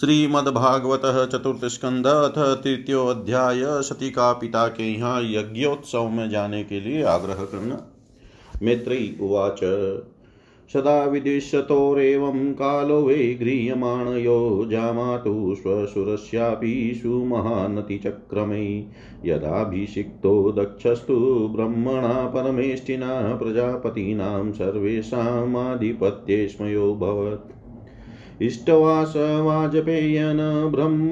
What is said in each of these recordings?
श्रीमद्भागवत चतुर्थ स्कंद अथ तृतीयोध्याय सती का पिता के यहाँ यज्ञोत्सव में जाने के लिए आग्रह करना। मैत्री उवाच। सदा विदिशतोरेवं कालो वै गृह्यमाणयो जामातु श्वशुरस्यापि सुमहानतिचक्रमै। यदाभिषिक्तो दक्षस्तु ब्रह्मणा परमेष्टिना प्रजापतीनां सर्वेषामाधिपत्येस्मयो भवत् इष्टवास वाजपेयन ब्रह्म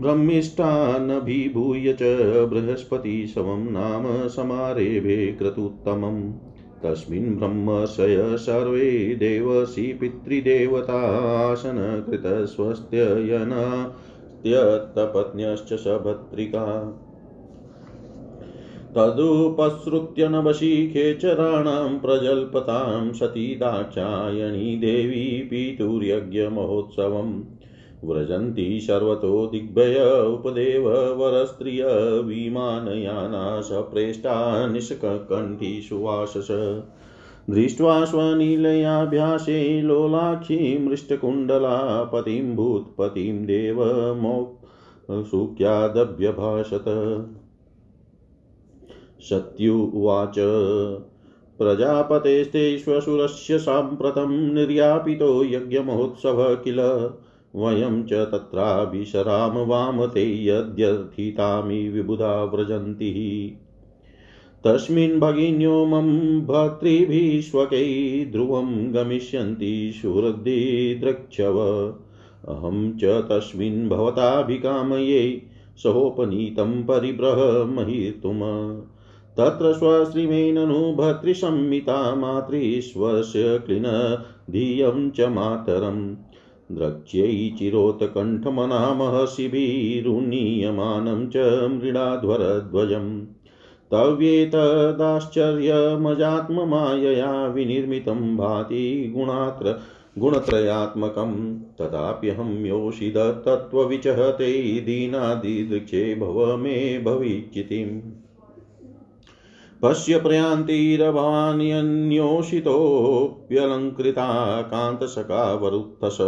ब्रह्मिष्टानभिभूय च बृहस्पति समं नाम समारेभे क्रतुत्तमम्। तस्मिन् ब्रह्मशय सर्वे देवसी पितृदेवतासन कृतस्वस्त्ययनत्यत्तपत्न्यश्च सभद्रिका तदुपसृत्य नवशीखेचराणां प्रजल्पतां सती दाक्षायणी देवी पीतुर्यज्ञमहोत्सवम्। व्रजन्ति सर्वतो दिग्भय उपदेव वरस्त्रिय विमानयाना सप्रेष्टा निष्कण्ठी सुवासस दृष्ट्वा स्वनीलयाभ्यासे लोलाक्षी मृष्टकुण्डला पतिं भूत्पतिं देवमो सुख्यादभ्यभाषत। सत्युवाच। प्रजापतेस्तेष्वसुरस्य साम्प्रतं निर्यापितो यज्ञमहोत्सवः किल। वयं च तत्राभिशराम वामते यद्यर्थितामि विबुधा व्रजन्ति। तस्मिन् भगिन्यो मम भर्तृभिष्वकै ध्रुवं गमिष्यन्ति सुहृद्दिद्रक्षव अहं च तस्मिन् भवताभिकामये सहोपनीतं परिबृहमहितुम् तत्र स्वश्रीमेननु भर्तृसंहिता मातृश्वस्य क्लिन धियं च मातरम्। द्रक्ष्यै चिरोत्कण्ठमनामहसिभिरुन्नीयमानं च मृडाध्वरध्वजम्। तव्येतदाश्चर्यमजात्ममायया विनिर्मितं भाति गुणात्र गुणत्रयात्मकं तथाप्यहं योषिदतत्त्वविचहते दीनादिदृक्षे भव मे भविचितिम् पश्य प्रयान्तिरभान्यन्योषितोऽप्यलङ्कृता कान्तसखावरुत्थस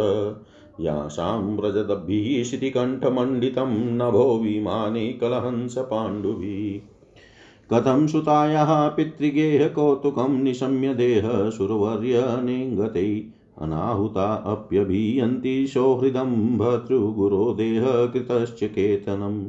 यासां व्रजदभिः शितिकण्ठमण्डितं नभो विमाने कलहंस पाण्डुभिः कथं सुतायाः पितृगेहकौतुकं निशम्य देह सुरवर्यनेङ्गते। अनाहुता अप्यभियन्ति सौहृदं भर्तृगुरो देहकृतश्च केतनम्।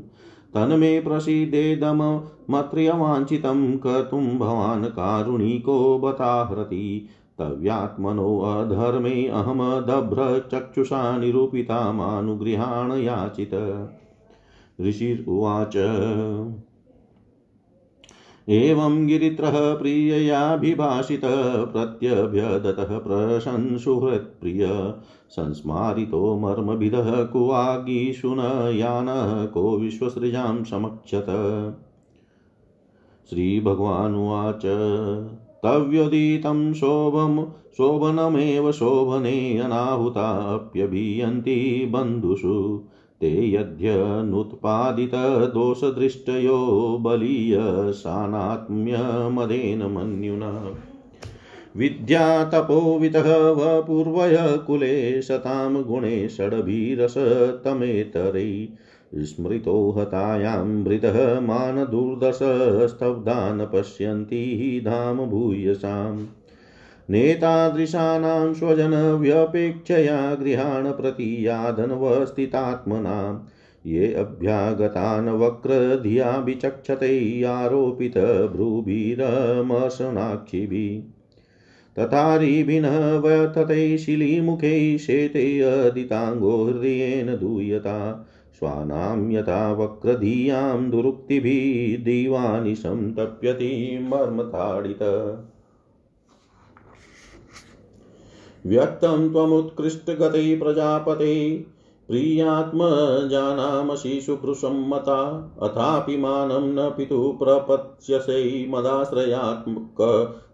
तन्मे प्रसीदेदमत्र्यवाञ्छितं कर्तुं भवान् कारुणिको बताहृति तव्यात्मनोऽधर्मे अहमदभ्रचक्षुषा निरूपिता मानुगृहाण याचित। ऋषिरुवाच एवं गिरित्रः प्रिययाभिभाषित प्रत्यभ्यदतः प्रशंसुहृत्प्रिय संस्मारितो मर्मभिदः कुवागीषुनयानः को विश्वसृजां समक्षत श्रीभगवानुवाच, तव्योदितं शोभं, शोभनमेव शोभने अनाहुताप्यभियन्ति बन्धुषु। ते यद्यनुत्पादितदोषदृष्टयो बलीयसानात्म्यमदेन मन्युना। विद्या तपोवितः वपूर्वय कुले शतां गुणे षड्भिरसतमेतरै स्मृतो हतायां मृतः मानदुर्दशस्तब्धान् पश्यन्ति धाम भूयसाम्। नेतादृशानां स्वजनव्यपेक्षया गृहाण प्रति यादनवस्थितात्मनां ये अभ्यागतान् वक्रधिया विचक्षते आरोपितभ्रूभिरमसनाक्षिभिः तथारिभिनः व्यथते शिलीमुखे शेते अदिताङ्गो हृदयेन दूयता। स्वानां यथा वक्रधियाँ दुरुक्तिभिः दिवानिशं तप्यति मर्मताडित व्यक्तं त्वमुत्कृष्टगते प्रजापते। प्रियात्मजानामसि शुभ्रुसम्मता अथापि मानं न पितुः प्रपत्स्यसे मदाश्रयात्मक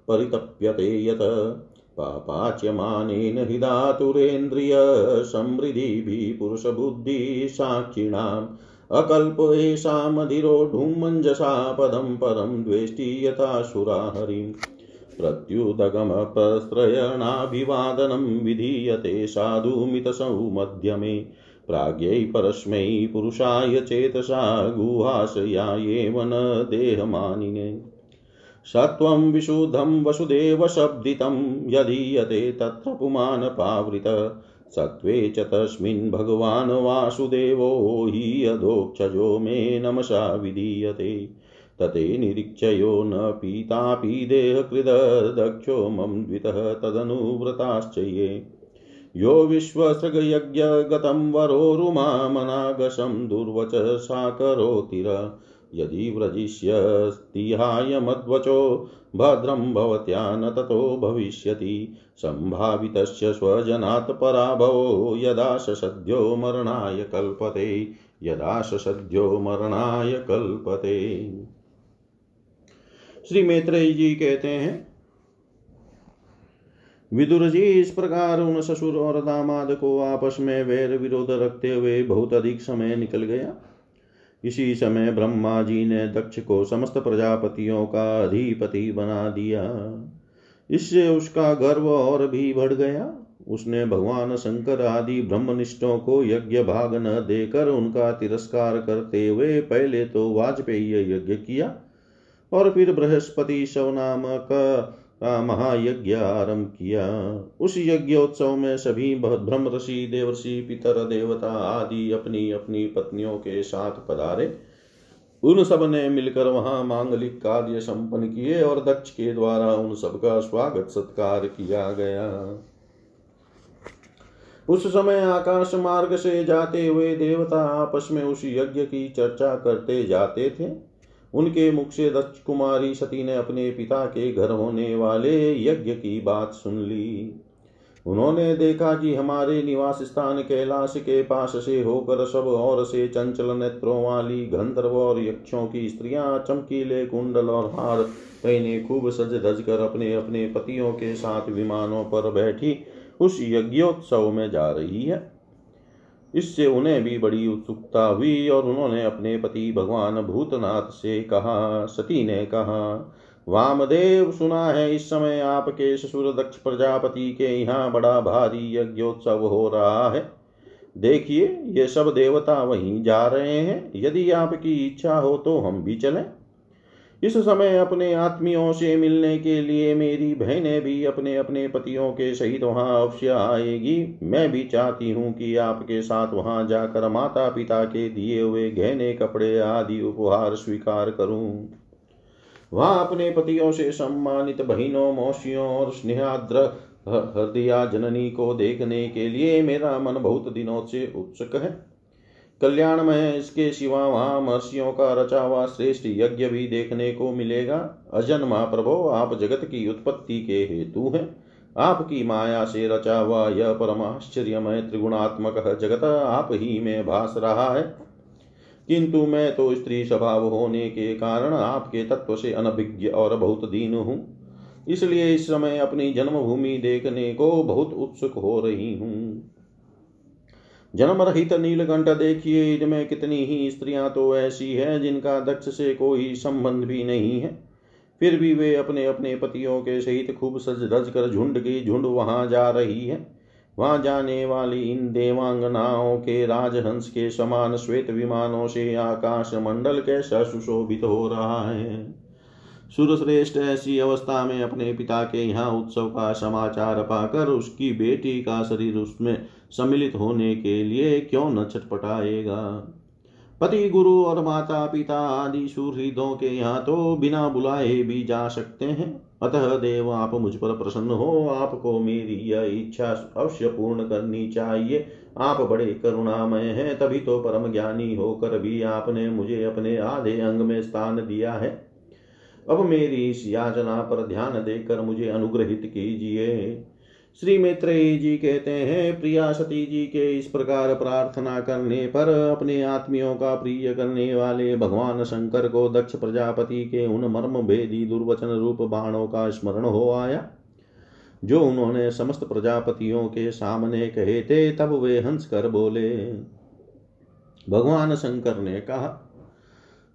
परितप्यते यत्। पापाच्यमानेन हृदातुरेन्द्रियसमृद्धिभिः पुरुषबुद्धिसाक्षिणाम् अकल्प एषामधिरोढुं मञ्जसा पदं परं द्वेष्टि यथासुरा हरिम् प्रत्युदगमप्रस्त्रयणाभिवादनं विधीयते साधुमितसौमध्यमे। प्राज्ञै परस्मै पुरुषाय चेतसा गुहाशयायेव न देहमानिने। सत्वं विशुद्धं वसुदेवशब्दितं यदीयते तत्र पुमानपावृत। सत्त्वे च तस्मिन् भगवान् वासुदेवो हि यदोक्षजो मे नमसा विधीयते। तते निरीक्षयो न पीतापि देहकृददक्षो मम द्वितः तदनुव्रताश्च ये यो विश्वसृगयज्ञगतं वरोरुमामनागशं दुर्वच सा करोतिर यदि व्रजिष्यस्तिहाय मद्वचो, भद्रं भवत्या न ततो भविष्यति। सम्भावितस्य स्वजनात् पराभवो, यदा स सद्यो मरणाय कल्पते। यदा स सद्यो मरणाय कल्पते। श्री मैत्रेय जी कहते हैं। विदुर जी इस प्रकार उन ससुर और दामाद को आपस में वैर विरोध रखते हुए बहुत अधिक समय निकल गया। इसी समय ब्रह्मा जी ने दक्ष को समस्त प्रजापतियों का अधिपति बना दिया। इससे उसका गर्व और भी बढ़ गया। उसने भगवान शंकर आदि ब्रह्मनिष्ठों को यज्ञ भाग न देकर उनका तिरस्कार करते हुए पहले तो वाजपेयी यज्ञ किया। और फिर बृहस्पति शव नामक महायज्ञ आरंभ किया। उस यज्ञोत्सव में सभी ब्रह्म ऋषि, देवर्षि, पितर, देवता आदि अपनी अपनी पत्नियों के साथ पधारे। उन सबने मिलकर वहाँ मांगलिक कार्य संपन्न किए और दक्ष के द्वारा उन सबका स्वागत सत्कार किया गया। उस समय आकाश मार्ग से जाते हुए देवता आपस में उस यज्ञ की चर्चा करते जाते थे। उनके मुख से दक्ष कुमारी सती ने अपने पिता के घर होने वाले यज्ञ की बात सुन ली। उन्होंने देखा कि हमारे निवास स्थान कैलाश के पास से होकर सब और से चंचल नेत्रों वाली गंधर्व और यक्षों की स्त्रियाँ, चमकीले कुंडल और हार पहने खूब सज धज कर अपने अपने पतियों के साथ विमानों पर बैठी उस यज्ञोत्सव में जा रही है। इससे उन्हें भी बड़ी उत्सुकता हुई और उन्होंने अपने पति भगवान भूतनाथ से कहा, सती ने कहा, वामदेव सुना है इस समय आपके ससुर दक्ष प्रजापति के यहाँ बड़ा भारी यज्ञोत्सव हो रहा है। देखिए, ये सब देवता वहीं जा रहे हैं। यदि आपकी इच्छा हो तो हम भी चलें। इस समय अपने आत्मियों से मिलने के लिए मेरी बहनें भी अपने अपने पतियों के सहित वहाँ अवश्य आएगी। मैं भी चाहती हूँ कि आपके साथ वहाँ जाकर माता पिता के दिए हुए गहने, कपड़े आदि उपहार स्वीकार करूँ। वहाँ अपने पतियों से सम्मानित बहनों, मौसियों और स्नेहाद्र हृदया जननी को देखने के लिए मेरा मन बहुत दिनों से उत्सुक है। कल्याण में इसके सिवा वहाँ महर्षियों का रचा हुआ श्रेष्ठ यज्ञ भी देखने को मिलेगा। अजन महाप्रभो, आप जगत की उत्पत्ति के हेतु हैं। आपकी माया से रचा हुआ यह परमाश्चर्यमय त्रिगुणात्मक जगत आप ही में भास रहा है। किंतु मैं तो स्त्री स्वभाव होने के कारण आपके तत्व से अनभिज्ञ और बहुत दीन हूँ। इसलिए इस समय अपनी जन्मभूमि देखने को बहुत उत्सुक हो रही हूँ। जन्म रहित नीलकंठ देखिए, इनमें कितनी ही स्त्रियाँ तो ऐसी हैं जिनका दक्ष से कोई संबंध भी नहीं है। फिर भी वे अपने अपने पतियों के सहित खूब सज रज कर झुंड की झुंड वहाँ जा रही है। वहाँ जाने वाली इन देवांगनाओं के राजहंस के समान श्वेत विमानों से आकाश मंडल कैसा सुशोभित हो रहा है। सुरश्रेष्ठ ऐसी अवस्था में अपने पिता के यहाँ उत्सव का समाचार पाकर उसकी बेटी का शरीर उसमें सम्मिलित होने के लिए क्यों न छटपटाएगा? पति, गुरु और माता पिता आदि सुहृदों के यहाँ तो बिना बुलाए भी जा सकते हैं। अतः देव, आप मुझ पर प्रसन्न हो। आपको मेरी यह इच्छा अवश्य पूर्ण करनी चाहिए। आप बड़े करुणामय हैं। तभी तो परम ज्ञानी होकर भी आपने मुझे अपने आधे अंग में स्थान दिया है। अब मेरी इस याचना पर ध्यान देकर मुझे अनुग्रहित कीजिए। श्री मैत्रेयी जी कहते हैं, प्रिया सती जी के इस प्रकार प्रार्थना करने पर अपने आत्मियों का प्रिय करने वाले भगवान शंकर को दक्ष प्रजापति के उन मर्म भेदी दुर्वचन रूप बाणों का स्मरण हो आया। जो उन्होंने समस्त प्रजापतियों के सामने कहे थे, तब वे हंस कर बोले। भगवान शंकर ने कहा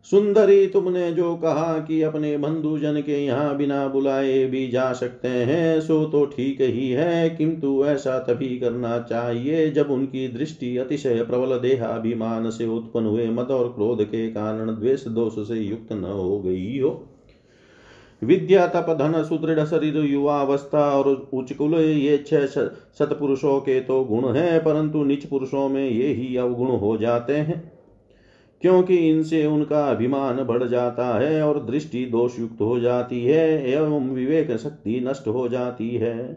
सुंदरी तुमने जो कहा कि अपने बंधुजन के यहाँ बिना बुलाए भी जा सकते हैं, सो तो ठीक ही है। किंतु ऐसा तभी करना चाहिए जब उनकी दृष्टि अतिशय प्रबल देहाभिमान से उत्पन्न हुए मत और क्रोध के कारण द्वेष दोष से युक्त न हो गई हो। विद्या तप धन सुदृढ़ शरीर युवावस्था और उच्च कुल ये छह सतपुरुषों के तो गुण हैं, परंतु निच पुरुषों में ये ही अवगुण हो जाते हैं। क्योंकि इनसे उनका अभिमान बढ़ जाता है और दृष्टि दोषयुक्त हो जाती है एवं विवेक शक्ति नष्ट हो जाती है।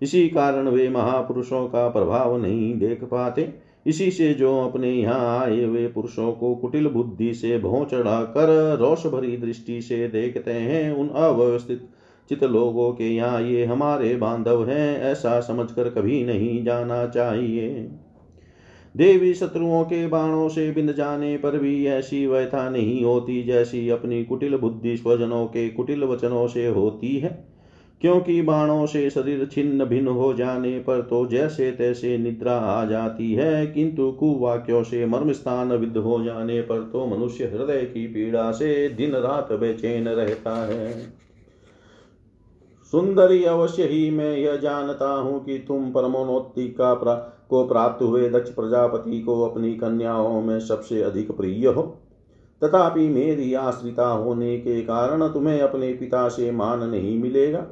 इसी कारण वे महापुरुषों का प्रभाव नहीं देख पाते। इसी से जो अपने यहाँ आए हुए पुरुषों को कुटिल बुद्धि से भौ चढ़ा कर रोष भरी दृष्टि से देखते हैं, उन अव्यवस्थित चित लोगों के यहाँ ये हमारे बांधव हैं, ऐसा समझकर कभी नहीं जाना चाहिए। देवी शत्रुओं के बाणों से बिंद जाने पर भी ऐसी व्यथा नहीं होती जैसी अपनी कुटिल बुद्धि स्वजनों के कुटिल वचनों से होती है। क्योंकि बाणों से शरीर छिन्न भिन्न हो जाने पर तो जैसे तैसे निद्रा आ जाती है किंतु कुवाक्यों से मर्म स्थान विद्ध हो जाने पर तो मनुष्य हृदय की पीड़ा से दिन रात बेचैन रहता है। सुंदरी अवश्य ही मैं यह जानता हूँ कि तुम परमोन्नति का प्रा, को प्राप्त हुए दक्ष प्रजापति को अपनी कन्याओं में सबसे अधिक प्रिय हो। तथापि मेरी आश्रिता होने के कारण तुम्हें अपने पिता से मान नहीं मिलेगा,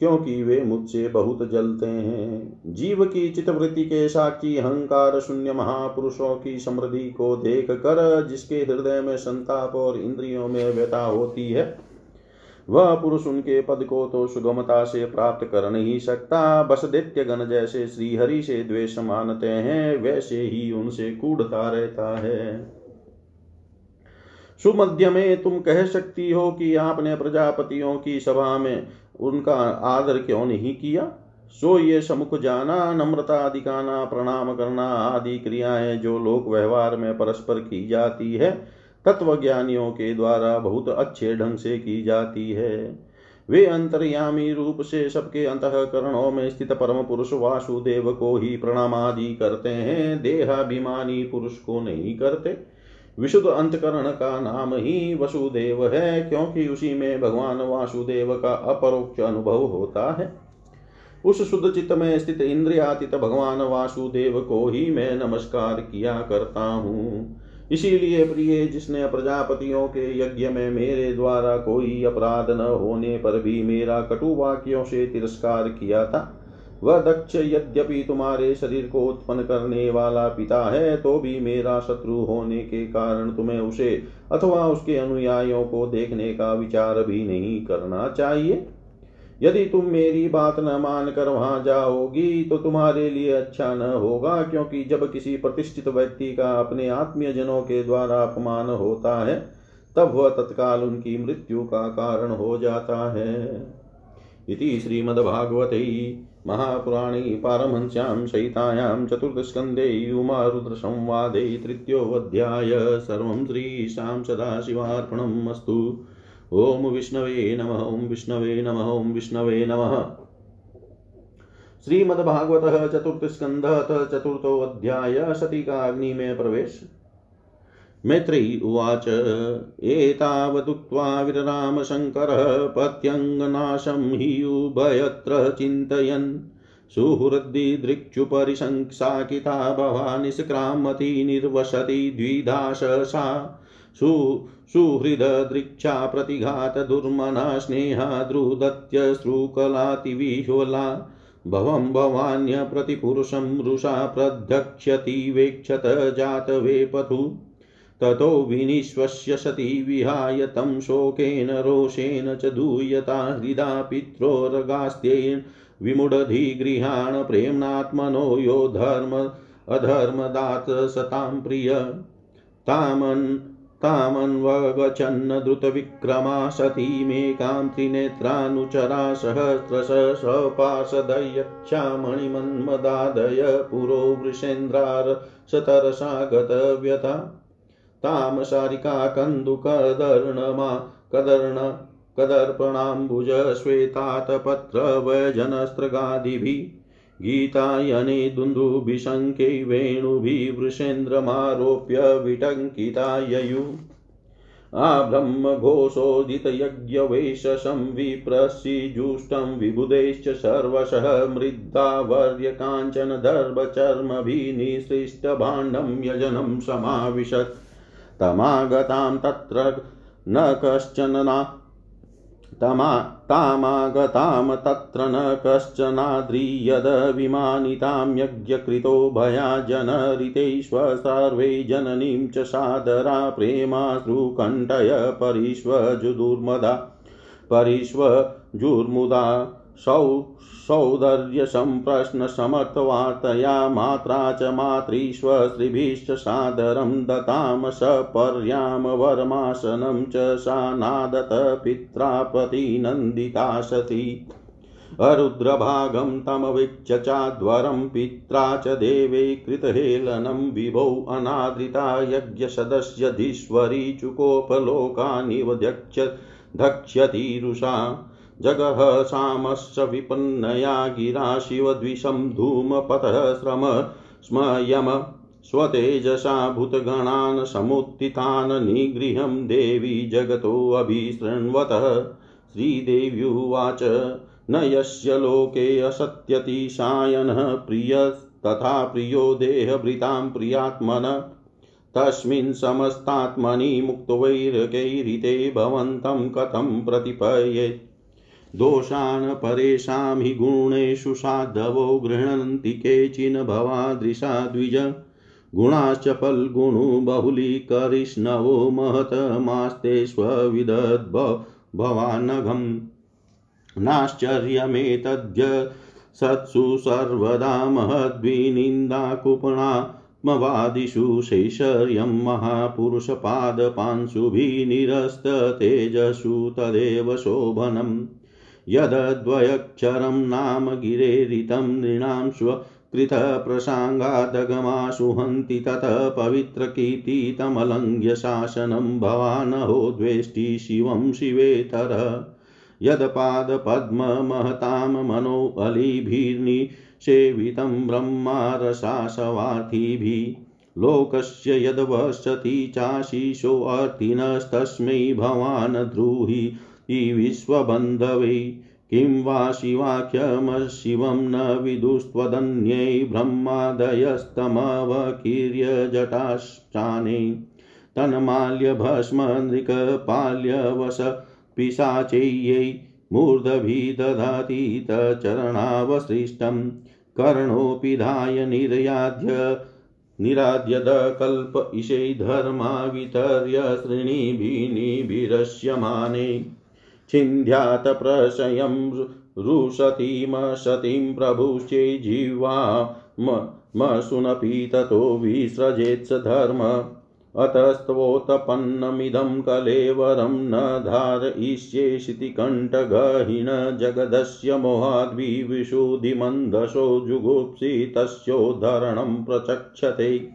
क्योंकि वे मुझसे बहुत जलते हैं। जीव की चितवृत्ति के साक्षी अहंकार शून्य महापुरुषों की समृद्धि को देख कर जिसके हृदय में संताप और इंद्रियों में व्यथा होती है वह पुरुष उनके पद को तो सुगमता से प्राप्त कर नहीं सकता। बस दैत्य गण जैसे श्रीहरि से द्वेष मानते हैं, वैसे ही उनसे कूड़ता रहता है। सुमध्य में तुम कह सकती हो कि आपने प्रजापतियों की सभा में उनका आदर क्यों नहीं किया? सो ये समुख जाना, नम्रता दिखाना, प्रणाम करना आदि क्रियाएँ जो लोक व्यवहार में परस्पर की जाती है तत्वज्ञानियों के द्वारा बहुत अच्छे ढंग से की जाती है। वे अंतर्यामी रूप से सबके अंतकरणों में स्थित परम पुरुष वासुदेव को ही प्रणाम आदि करते हैं। देहाभिमानी पुरुष को नहीं करते। विशुद्ध अंतकरण का नाम ही वसुदेव है, क्योंकि उसी में भगवान वासुदेव का अपरोक्ष अनुभव होता है। उस शुद्ध चित्त में स्थित इंद्रियातीत भगवान वासुदेव को ही मैं नमस्कार किया करता हूँ। इसीलिए प्रिय, जिसने प्रजापतियों के यज्ञ में मेरे द्वारा कोई अपराध न होने पर भी मेरा कटु वाक्यों से तिरस्कार किया था, वह दक्ष यद्यपि तुम्हारे शरीर को उत्पन्न करने वाला पिता है तो भी मेरा शत्रु होने के कारण तुम्हें उसे अथवा उसके अनुयायियों को देखने का विचार भी नहीं करना चाहिए। यदि तुम मेरी बात न मानकर वहाँ जाओगी तो तुम्हारे लिए अच्छा न होगा, क्योंकि जब किसी प्रतिष्ठित व्यक्ति का अपने आत्मीय जनों के द्वारा अपमान होता है, तब वह तत्काल उनकी मृत्यु का कारण हो जाता है। इति श्रीमद्भागवते महापुराणे पारमहंस्यां सहितायां चतुर्थस्कन्धे उमारुद्रसंवादे तृतीयोऽध्याय। सर्वं श्रीशां सदाशिवार्पणम् अस्तु। ॐ विष्णवे नमः ॐ विष्णवे नमः ॐ विष्णवे नमः। श्रीमद्भागवत चतुर्थ स्कंध चतुर्थोऽध्याय अग्नि में प्रवेश। मैत्री उवाच, एतावदुक्त्वा विररामशङ्करः पत्यङ्गनाशं हि उभयत्र चिन्तयन्। सुहृद्दिदृक्षुपरिशङ्साकिता भवानिष्क्रामति निर्वसति द्विधाश सा सु सुहृददृक्षा प्रतिघातदुर्मना स्नेहाद्रुदत्यश्रुकलातिविह्वला भवं भवान्यप्रतिपुरुषं रुषा प्रध्यक्ष्यति वेक्षत जातवेपथु ततो विनिश्वस्य सती विहाय तं शोकेन रोषेण च दूयता हृदा पित्रोरगास्त्येन विमुढधिगृहाण प्रेम्नात्मनो यो धर्म अधर्मदात् सतां प्रिय। तामन् तामन्वगचन्न द्रुतविक्रमा सतीमेकां त्रिनेत्रानुचरा सहस्रश सपाशदयक्षा मणिमन्मदादय पुरो वृषेन्द्रार सतरसा गतव्यथा तामसारिका कन्दुकदर्णमा कदर्ण कदर्पणाम्बुज श्वेतातपत्रवजनस्त्रगादिभिः गीतायने दुन्दुभिशङ्कै वेणुभिः वृषेन्द्रमारोप्य विटङ्किता ययु आब्रह्मघोषोदितयज्ञवैशसं विप्रसिजुष्टं विबुधैश्च सर्वशः मृद्धावर्य काञ्चनदर्भचर्मभिनिसृष्टभाण्डं यजनं समाविशत्। तमागतां तत्र न कश्चन तमा तामागतां तत्र न कश्चनाद्रियद विमानितां यज्ञकृतो भयाजनरितैश्व सर्वे जननीं च सादरा प्रेमाश्रुकण्ठय परिष्वजुदुर्मदा, परिष्वजुर्मुदा। सौ सौन्दर्यसम्प्रश्नसमर्थवार्तया मात्रा च मातृष्वस्त्रिभिश्च सादरं दतां सपर्यां वरमासनं च सा नादत पित्रा प्रतिनन्दिता सती अरुद्रभागं तमवीक्ष्य चाध्वरं पित्रा च देवे कृतहेलनं विभौ अनादृता यज्ञसदस्यधीश्वरी चुकोपलोकानिव धक्ष्यतीरुषा। जगः सामश्च विपन्नया गिरा शिवद्विषं धूमपतः श्रम स्म यम स्वतेजसा भूतगणान् समुत्थितान् निगृहं देवी जगतोऽभिशृण्वतः श्रीदेव्युवाच न यस्य लोके असत्यतिशायनः प्रियस्तथा प्रियो देहभृतां प्रियात्मन। तस्मिन् समस्तात्मनि मुक्तवैरकैरिते भवन्तं कथं प्रतिपयेत् दोषान् परेषां हि गुणेषु साधवो गृह्णन्ति केचिन् भवादृशा द्विज। गुणाश्च फल्गुणु बहुलीकरिष्णवो महतमास्ते स्वविदद्भ भवानघम्। नाश्चर्यमेतद्य सत्सु सर्वदा महद्विनिन्दाकुपणात्मवादिषु शैशर्यं महापुरुषपादपांशुभिः निरस्ततेजसु तदेव शोभनम्। यदद्वयक्षरं नाम गिरेरितं नृणां स्वकृतप्रसाङ्गादगमाशु हन्ति ततः पवित्रकीर्तितमलङ्घ्य शासनं भवानहो द्वेष्टि शिवं शिवेतरः यत्पादपद्ममहतां मनो अलिभिर्निषेवितं ब्रह्मारसासवार्थिभिः लोकस्य यद्वसति चाशिषोऽर्थिनस्तस्मै भवान् द्रुहि विश्वबन्धवे किं वा शिवाख्यमशिवं न विदुस्त्वदन्यै ब्रह्मादयस्तमवकीर्यजटाश्चाने तन्माल्यभस्मनृकपाल्यवश पिशाचैयै मूर्धभिदधाति तचरणावसृष्टं कर्णोऽपिधाय निर्याध्य निराद्यदकल्प इषै धर्मा वितर्य श्रेणीभिनिभिरस्यमाने छिन्द्यात् प्रशयं रुशतीमशतीं प्रभुश्चै जिह्वामसुनपि ततो विसृजेत्स धर्म। अतस्त्वोत्पन्नमिदं कलेवरं न धारयिष्ये कण्ठगहिन जगदस्य मोहाद्विविशुधिमन्दशो जुगुप्सि तस्योद्धरणं प्रचक्षते।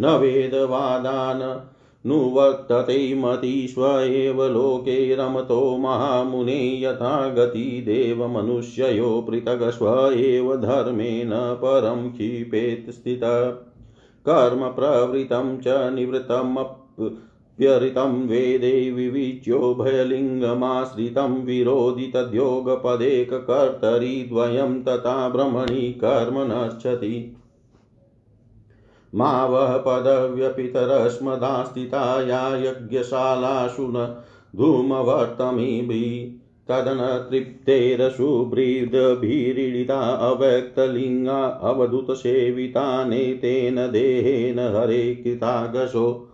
न वेदवादान् नुवर्तते मतीष्व एव लोके रमतो महामुने यथा गतिदेवमनुष्ययो पृथगस्व एव धर्मेण परं क्षिपेत् स्थित। कर्म प्रवृतं च निवृत्तमप्यरितं वेदे विविच्यो भयलिङ्गमाश्रितं विरोधि तद्योगपदेककर्तरि द्वयं तथा ब्रह्मणि कर्म नश्यति। मा वः पदव्यपितरश्मदास्थिता या यज्ञशालासु न धूमवर्तमिभिः तदनतृप्तेरशुभृद्भिरीडिता अव्यक्तलिङ्गा अवधूतसेविता नेतेन देहेन हरे कृतागशो।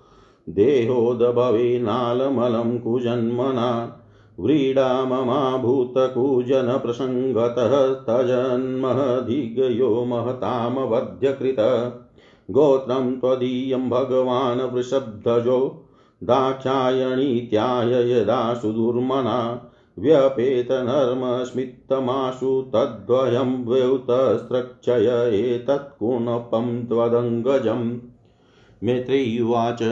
देहोदभवेनालमलं कुजन्मना व्रीडा ममाभूतकुजनप्रसङ्गतः तजन्मधिगयो महतामवध्यकृत। गोत्रं त्वदीयं भगवान् वृषभध्वजो दाक्षायणीत्याय यदा सुदुर्मना व्यपेतनर्मस्मित्तमाशु तद्वयं व्युतस्रक्षय एतत्कुणपं त्वदङ्गजम् मैत्रेयुवाच।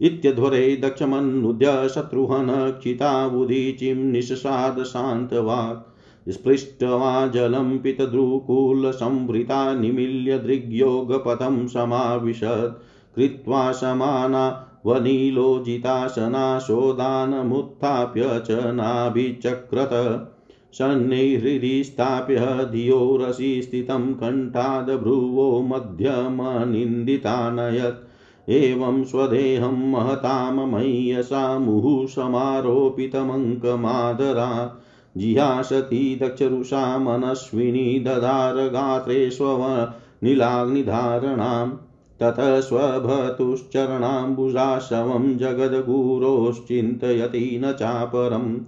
इत्यध्वरे दक्षमन्नुद्य शत्रुहन क्षिताबुधीचिं निशसाद शान्तवाक् स्पृष्ट्वा जलं पितद्रुकुलसंवृता निमील्य दृग्योगपथं समाविशत्, कृत्वा समाना वनीलोजिताशनाशोदानमुत्थाप्य च नाभिचक्रत शनैहृदि स्थाप्य धियो रसि स्थितं कण्ठाद्भ्रुवो मध्यमनिन्दितानयत्। एवं स्वदेहं महतां मय्यसा मुहुसमारोपितमङ्कमादरा जिहासति दक्षरुषा मनस्विनी ददार गात्रेष्व नीलाग्निधारणाम् ततः स्वभतुश्चरणाम्बुजाशवं जगद्गुरोश्चिन्तयति न चापरम्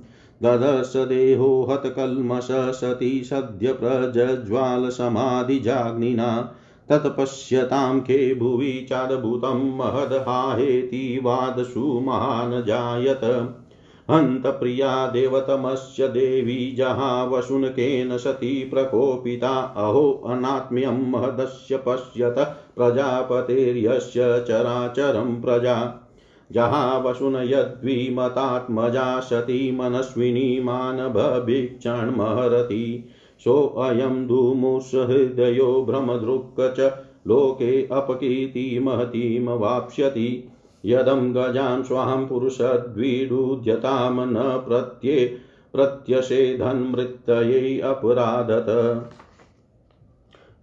ददर्श देहो हतकल्मष सती सद्य प्रज्ज्वालसमाधिजाग्निना तत्पश्यतां के भुवि चाद्भुतं महदहाहेति वादसु महान् जायत। हन्तप्रिया देवतमस्य देवी जहावशुनकेन सती प्रकोपिता, अहो अनात्म्यं महदस्य पश्यत प्रजापतेर्यस्य चराचरं प्रजा। जहावशुन यद्विमतात्मजा सती मनस्विनी मानभभिक्षण्महरति सोऽयं धूमुसहृदयो भ्रमदृक् च लोके अपकीर्तिमहतीं वाप्स्यति। यदं गजां स्वां पुरुषद्विडुध्यतां न प्रत्ये प्रत्यषेधन्मृत्ययै अपराधत।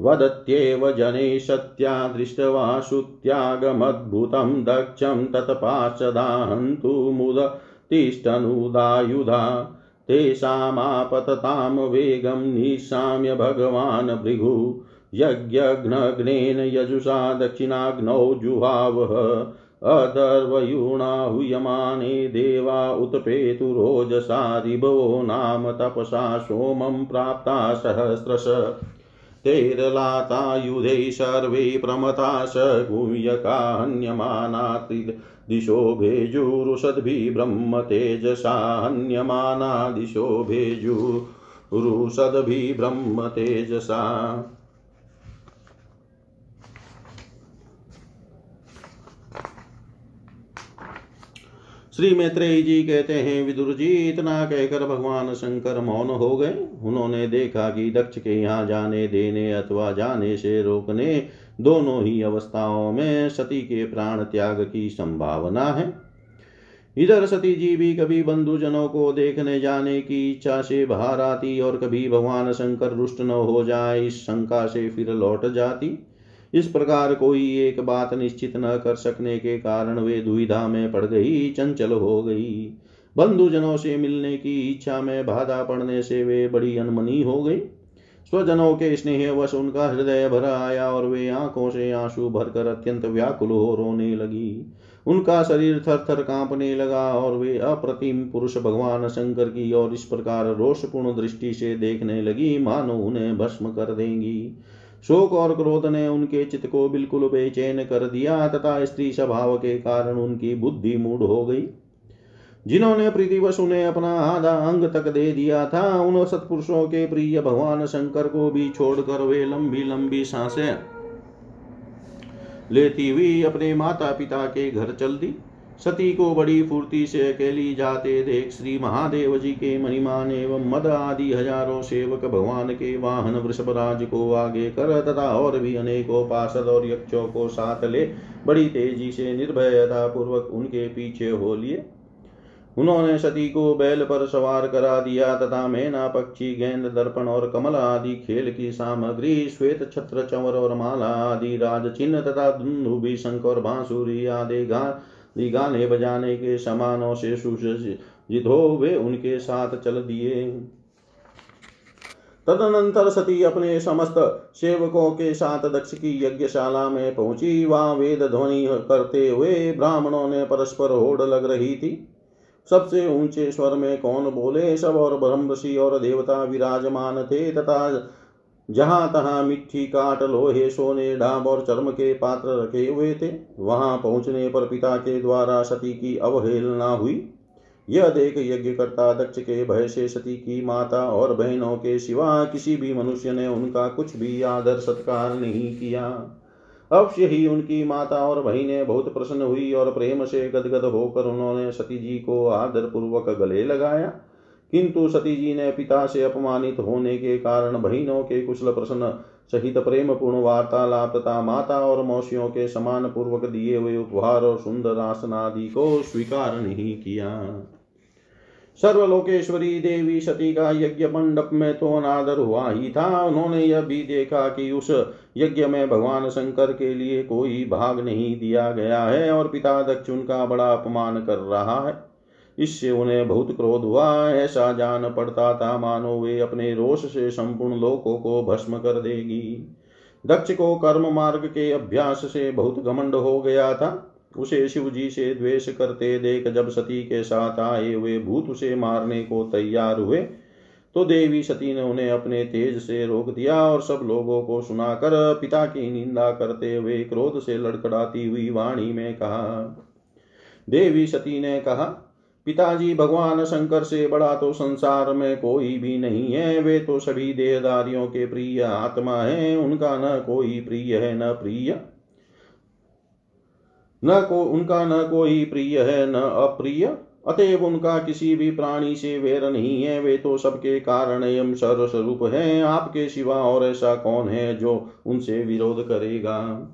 वदत्येव जने सत्या दृष्ट्वा श्रुत्यागमद्भुतं दक्षं तत्पार्षदाहन्तु मुदतिष्ठनुदायुधा तेषामापततां वेगं निशाम्य भगवान् भृगु। यज्ञघ्नग्नेन यजुषा दक्षिणाग्नौ जुहावः। अदर्वयूणाहुयमाने देवा उत्पेतुरोजसा रिभवो नाम तपसा सोमं प्राप्ता सहस्रश। तैर्लातायुधै सर्वे प्रमथाश गुह्यकान्यमाना दिशो भेजुरुषद्भिः तेजसा हन्यमाना दिशो भेजुरुषद्भिः तेजसा श्री मैत्रेयी जी कहते हैं विदुर जी इतना कहकर भगवान शंकर मौन हो गए। उन्होंने देखा कि दक्ष के यहाँ जाने, देने अथवा जाने से रोकने दोनों ही अवस्थाओं में सती के प्राण त्याग की संभावना है। इधर सती जी भी कभी बंधुजनों को देखने जाने की इच्छा से बाहर आती और कभी भगवान शंकर रुष्ट न हो जाए, इस शंका से फिर लौट जाती। इस प्रकार कोई एक बात निश्चित न कर सकने के कारण वे दुविधा में पड़ गई, चंचल हो गई। बंधुजनों से मिलने की इच्छा में बाधा पड़ने से वे बड़ी अनमनी हो गई। स्वजनों के स्नेह वश उनका हृदय भरा आया और वे आँखों से आँसू भरकर अत्यंत व्याकुल हो रोने लगी। उनका शरीर थर थर कांपने लगा और वे अप्रतिम पुरुष भगवान शंकर की और इस प्रकार रोषपूर्ण दृष्टि से देखने लगी, मानो उन्हें भस्म कर देंगी। शोक और क्रोध ने उनके चित्त को बिल्कुल बेचैन कर दिया, तथा स्त्री स्वभाव के कारण उनकी बुद्धि मूड हो गई। जिन्होंने प्रीतिवश उन्हें अपना आधा अंग तक दे दिया था, उन सत्पुरुषों के प्रिय भगवान शंकर को भी छोड़कर वे लंबी लंबी साँसें लेती हुई अपने माता पिता के घर चल दी। सती को बड़ी फूर्ति से अकेली जाते देख श्री महादेव जी के मणिमान एवं मद आदि हज़ारों सेवक भगवान के वाहन वृषभराज को आगे कर तथा और भी अनेकों पार्षद और यक्षों को साथ ले बड़ी तेज़ी से निर्भयता पूर्वक उनके पीछे हो लिए। उन्होंने सती को बैल पर सवार करा दिया तथा मैना, पक्षी, गेंद, दर्पण और कमल आदि खेल की सामग्री, श्वेत छत्र, चंवर और माला आदि राज चिन्ह तथा धुंधुबी शंकर और बांसुरी आदि गा गाने बजाने के समानों से सुसज्जित हो वे उनके साथ चल दिए। तदनंतर सती अपने समस्त सेवकों के साथ दक्ष की यज्ञशाला में पहुँची। वहाँ वेद ध्वनि करते हुए ब्राह्मणों ने परस्पर होड़ लग रही थी। सबसे ऊँचे स्वर में कौन बोले? सब और ब्रह्मषि और देवता विराजमान थे तथा जहाँ तहां मिट्टी काट लोहे, सोने, डाब और चर्म के पात्र रखे हुए थे, वहाँ पहुँचने पर पिता के द्वारा सती की अवहेलना हुई। यह देख यज्ञकर्ता दक्ष के भय से सती की माता और बहनों के सिवा किसी भी मनुष्य ने उनका कुछ भी आदर सत्कार नहीं किया। अवश्य ही उनकी माता और बहनें बहुत प्रसन्न हुई और प्रेम से गदगद होकर उन्होंने सती जी को आदर पूर्वक गले लगाया। किंतु सती जी ने पिता से अपमानित होने के कारण बहनों के कुशल प्रश्न सहित प्रेम पूर्ण वार्तालाप तथा माता और मौसियों के समान पूर्वक दिए हुए उपहार और सुंदर आसन आदि को स्वीकार नहीं किया। सर्वलोकेश्वरी देवी सती का यज्ञ मंडप में तो अनादर हुआ ही था। उन्होंने यह भी देखा कि उस यज्ञ में भगवान शंकर के लिए कोई भाग नहीं दिया गया है और पिता दक्ष उनका बड़ा अपमान कर रहा है। इससे उन्हें बहुत क्रोध हुआ। ऐसा जान पड़ता था, मानो वे अपने रोष से संपूर्ण लोकों को भस्म कर देगी। दक्ष को कर्म मार्ग के अभ्यास से बहुत घमंड हो गया था। उसे शिव जी से द्वेष करते देख जब सती के साथ आए हुए भूत उसे मारने को तैयार हुए तो देवी सती ने उन्हें अपने तेज से रोक दिया और सब लोगों को सुनाकर पिता की निंदा करते हुए क्रोध से लड़खड़ाती हुई वाणी में कहा, देवी सती ने कहा पिताजी भगवान शंकर से बड़ा तो संसार में कोई भी नहीं है। वे तो सभी देहदारियों के प्रिय आत्मा है। उनका न कोई प्रिय है, न प्रिय। न को, उनका न कोई प्रिय है, न अप्रिय। अतएव उनका किसी भी प्राणी से वेर नहीं है। वे तो सबके कारण एवं सर्वस्वरूप है। आपके सिवा और ऐसा कौन है जो उनसे विरोध करेगा?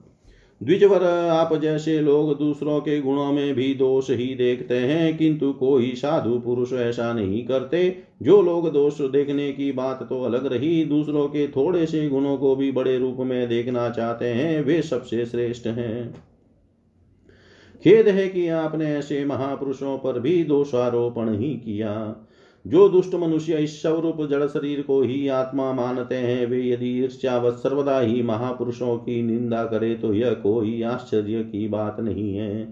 द्विजवर आप जैसे लोग दूसरों के गुणों में भी दोष ही देखते हैं, किंतु कोई साधु पुरुष ऐसा नहीं करते। जो लोग दोष देखने की बात तो अलग रही, दूसरों के थोड़े से गुणों को भी बड़े रूप में देखना चाहते हैं, वे सबसे श्रेष्ठ हैं। खेद है कि आपने ऐसे महापुरुषों पर भी दोषारोपण ही किया। जो दुष्ट मनुष्य इस स्वरूप जड़ शरीर को ही आत्मा मानते हैं, वे यदि ईर्ष्यावत सर्वदा ही महापुरुषों की निंदा करे तो यह कोई आश्चर्य की बात नहीं है।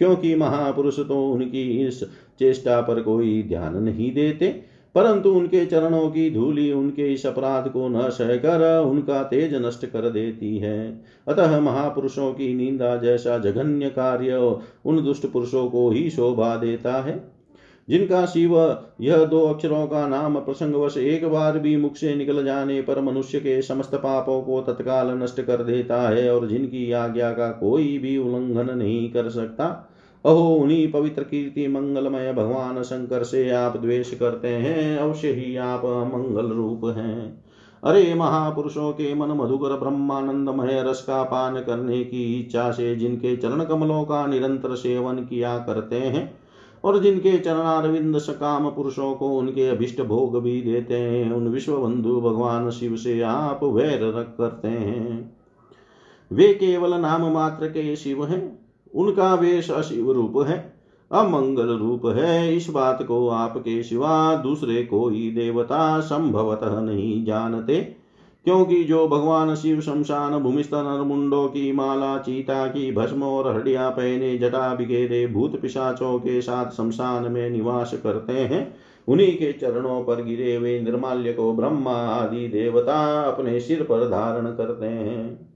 क्योंकि महापुरुष तो उनकी इस चेष्टा पर कोई ध्यान नहीं देते, परंतु उनके चरणों की धूलि उनके इस अपराध को न सहकर उनका तेज नष्ट कर देती है। अतः महापुरुषों की निंदा जैसा जघन्य कार्य उन दुष्ट पुरुषों को ही शोभा देता है। जिनका शिव, यह दो अक्षरों का नाम प्रसंगवश एक बार भी मुख से निकल जाने पर मनुष्य के समस्त पापों को तत्काल नष्ट कर देता है और जिनकी आज्ञा का कोई भी उल्लंघन नहीं कर सकता, अहो, उन्हीं पवित्र कीर्ति मंगलमय भगवान शंकर से आप द्वेष करते हैं, अवश्य ही आप मंगल रूप हैं। अरे, महापुरुषों के मन मधुकर ब्रह्मानंदमय रस का पान करने की इच्छा से जिनके चरण कमलों का निरंतर सेवन किया करते हैं और जिनके चरणारविंद सकाम पुरुषों को उनके अभिष्ट भोग भी देते हैं, उन विश्व बंधु भगवान शिव से आप वैर रख करते हैं। वे केवल नाम मात्र के शिव हैं, उनका वेश अशिव रूप है, अमंगल रूप है। इस बात को आपके सिवा दूसरे कोई देवता संभवतः नहीं जानते। क्योंकि जो भगवान शिव शमशान भूमिस्थ मुंडो की माला, चीता की भस्म और हड्डिया पहने जटा बिगेरे भूत पिशाचों के साथ शमशान में निवास करते हैं, उन्हीं के चरणों पर गिरे हुए निर्माल्य को ब्रह्मा आदि देवता अपने सिर पर धारण करते हैं।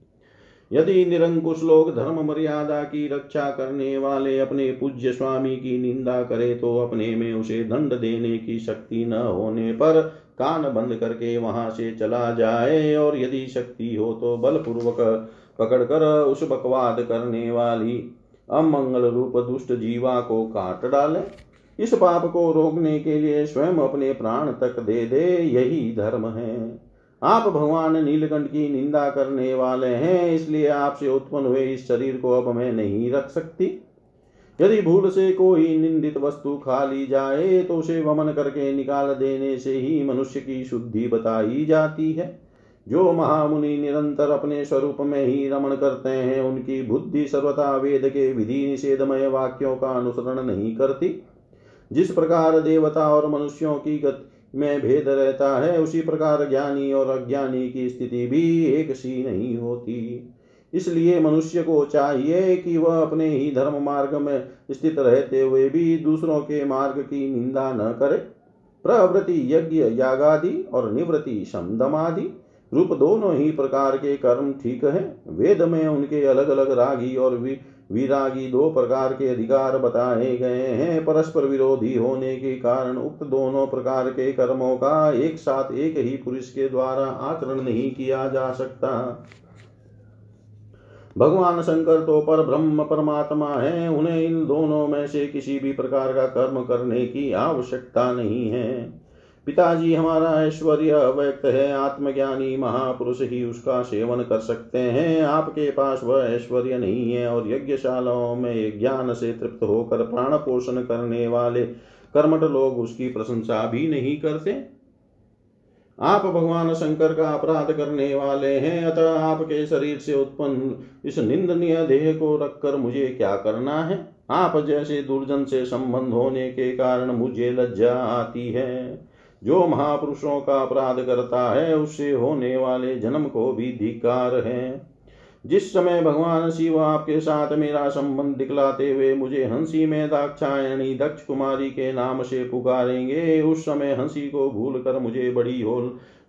यदि निरंकुश लोग धर्म मर्यादा की रक्षा करने वाले अपने पूज्य स्वामी की निंदा करे तो अपने में उसे दंड देने की शक्ति न होने पर कान बंद करके वहाँ से चला जाए, और यदि शक्ति हो तो बलपूर्वक पकड़कर उस बकवाद करने वाली अमंगल रूप दुष्ट जीवा को काट डाले। इस पाप को रोकने के लिए स्वयं अपने प्राण तक दे दे, यही धर्म है। आप भगवान नीलकंठ की निंदा करने वाले हैं, इसलिए आपसे उत्पन्न हुए इस शरीर को अब मैं नहीं रख सकती। यदि भूल से कोई निंदित वस्तु खा ली जाए तो उसे वमन करके निकाल देने से ही मनुष्य की शुद्धि बताई जाती है। जो महामुनि निरंतर अपने स्वरूप में ही रमण करते हैं, उनकी बुद्धि सर्वथा वेद के विधि निषेधमय वाक्यों का अनुसरण नहीं करती। जिस प्रकार देवता और मनुष्यों की गति में भेद रहता है, उसी प्रकार ज्ञानी और अज्ञानी की स्थिति भी एक सी नहीं होती। इसलिए मनुष्य को चाहिए कि वह अपने ही धर्म मार्ग में स्थित रहते हुए भी दूसरों के मार्ग की निंदा न करे। प्रवृति यज्ञ, यागादि और निवृत्ति समदमादि रूप दोनों ही प्रकार के कर्म ठीक है। वेद में उनके अलग अलग रागी और विरागी दो प्रकार के अधिकार बताए गए हैं। परस्पर विरोधी होने के कारण उक्त दोनों प्रकार के कर्मों का एक साथ एक ही पुरुष के द्वारा आचरण नहीं किया जा सकता। भगवान शंकर तो पर ब्रह्म परमात्मा है, उन्हें इन दोनों में से किसी भी प्रकार का कर्म करने की आवश्यकता नहीं है। पिताजी, हमारा ऐश्वर्य अव्यक्त है, आत्मज्ञानी महापुरुष ही उसका सेवन कर सकते हैं। आपके पास वह ऐश्वर्य नहीं है और यज्ञशालाओं में ज्ञान से तृप्त होकर प्राण पोषण करने वाले कर्मठ लोग उसकी प्रशंसा भी नहीं करते। आप भगवान शंकर का अपराध करने वाले हैं, अतः आपके शरीर से उत्पन्न इस निंदनीय देह को रखकर मुझे क्या करना है? आप जैसे दुर्जन से संबंध होने के कारण मुझे लज्जा आती है। जो महापुरुषों का अपराध करता है, उससे होने वाले जन्म को भी धिकार है। जिस समय भगवान शिव आपके साथ मेरा संबंध दिखलाते हुए मुझे हँसी में दाक्षायणी दक्ष कुमारी के नाम से पुकारेंगे, उस समय हँसी को भूल कर मुझे बड़ी हो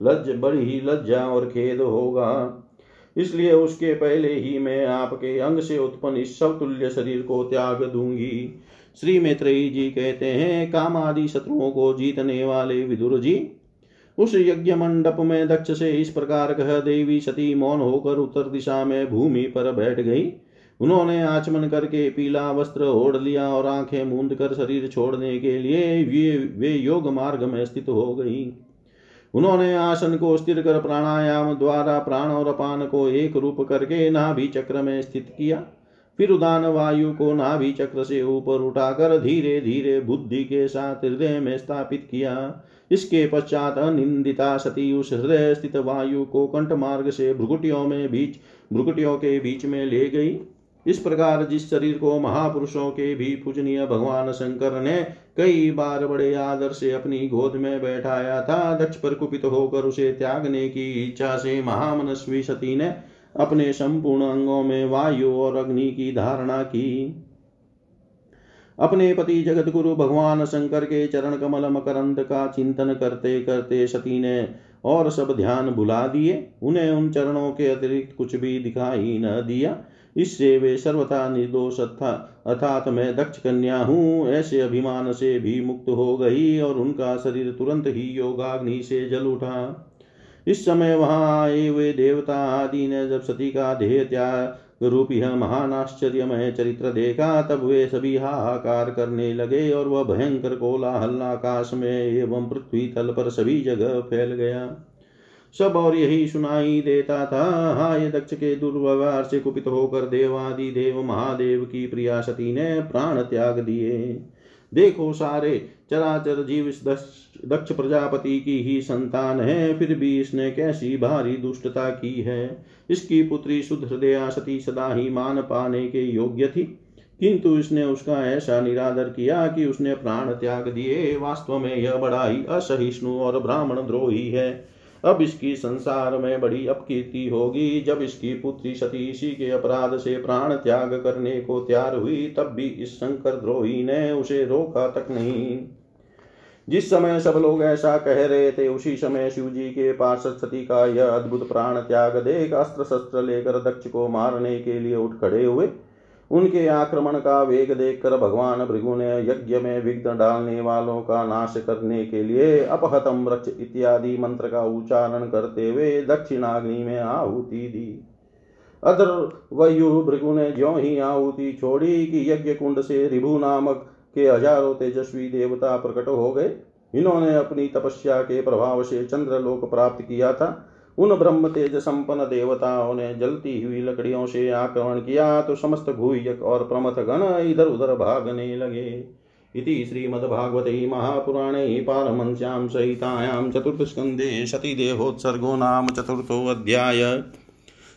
लज्ज, बड़ी ही लज्जा और खेद होगा। इसलिए उसके पहले ही मैं आपके अंग से उत्पन्न इस सब तुल्य शरीर को त्याग दूँगी। श्री मैत्रेयी जी कहते हैं, काम आदि शत्रुओं को जीतने वाले विदुर जी उस यज्ञ मंडप में दक्ष से इस प्रकार कह, देवी सती, मौन होकर उत्तर दिशा में भूमि पर बैठ गई। उन्होंने आचमन करके पीला वस्त्र ओढ़ लिया और आँखें मूंद कर शरीर छोड़ने के लिए वे वे योग मार्ग में स्थित हो गई। उन्होंने आसन को स्थिर कर प्राणायाम द्वारा प्राण और अपान को एक रूप करके नाभि चक्र में स्थित किया। फिर उदान वायु को नाभि चक्र से ऊपर उठाकर धीरे धीरे बुद्धि के साथ हृदय में स्थापित किया। इसके पश्चात अनिंदिता सती उस हृदय स्थित वायु को कंठ मार्ग से भ्रुकुटियों में बीच, भ्रुकुटियों के बीच में ले गई। इस प्रकार जिस शरीर को महापुरुषों के भी पूजनीय भगवान शंकर ने कई बार बड़े आदर से अपनी गोद में बैठाया था दक्ष पर कुपित होकर उसे त्यागने की इच्छा से महामनस्वी सती ने अपने संपूर्ण अंगों में वायु और अग्नि की धारणा की। अपने पति जगत गुरु भगवान शंकर के चरण कमल मकरंद का चिंतन करते करते सती ने और सब ध्यान भुला दिए। उन्हें उन चरणों के अतिरिक्त कुछ भी दिखाई न दिया। इससे वे सर्वथा निर्दोष था। अर्थात मैं दक्ष कन्या हूँ। ऐसे अभिमान से भी मुक्त हो गई और उनका शरीर तुरंत ही योगाग्नि से जल उठा। इस समय वहाँ आए हुए देवता आदि ने जब सती का देह त्याग रूप यह महान आश्चर्यमय चरित्र देखा, तब वे सभी हाहाकार करने लगे और वह भयंकर कोलाहल आकाश में एवं पृथ्वी तल पर सभी जगह फैल गया। सब और यही सुनाई देता था। हाय दक्ष के दुर्व्यवहार से कुपित होकर देवादि देव महादेव की प्रिया सती ने प्राण त्याग दिए। देखो सारे, चराचर जीव इस दक्ष प्रजापति की ही संतान है, फिर भी इसने कैसी भारी दुष्टता की है? इसकी पुत्री शुद्ध हृदया सती सदा ही मान पाने के योग्य थी। किंतु इसने उसका ऐसा निरादर किया कि उसने प्राण त्याग दिए। वास्तव में यह बड़ा ही असहिष्णु और ब्राह्मण द्रोही है। अब इसकी संसार में बड़ी अपकीर्ति होगी। जब इसकी पुत्री सती इसी के अपराध से प्राण त्याग करने को तैयार हुई, तब भी इस शंकर द्रोही ने उसे रोका तक नहीं। जिस समय सब लोग ऐसा कह रहे थे, उसी समय शिव जी के पास सती का यह अद्भुत प्राण त्याग देख अस्त्र शस्त्र लेकर दक्ष को मारने के लिए उठ खड़े हुए। उनके आक्रमण का वेग देखकर भगवान भृगु ने यज्ञ में विघ्न डालने वालों का नाश करने के लिए अपहतम वृक्ष इत्यादि मंत्र का उच्चारण करते हुए दक्षिणाग्नि में आहुति दी। अदर वयु भृगु ने ज्यो ही आहुति छोड़ी कि यज्ञ कुंड से रिभु नामक के हज़ारों तेजस्वी देवता प्रकट हो गए। इन्होंने अपनी तपस्या के प्रभाव से चंद्रलोक प्राप्त किया था। उन ब्रह्म तेज संपन्न देवताओं ने जलती हुई लकड़ियों से आक्रमण किया तो समस्त भूयक और प्रमथ गण इधर उधर भागने लगे। इति श्रीमद्भागवते महापुराणे पारमंस्यां सहितायां चतुर्थस्कन्धे सतीदेहोत्सर्गो नाम चतुर्थोऽध्याय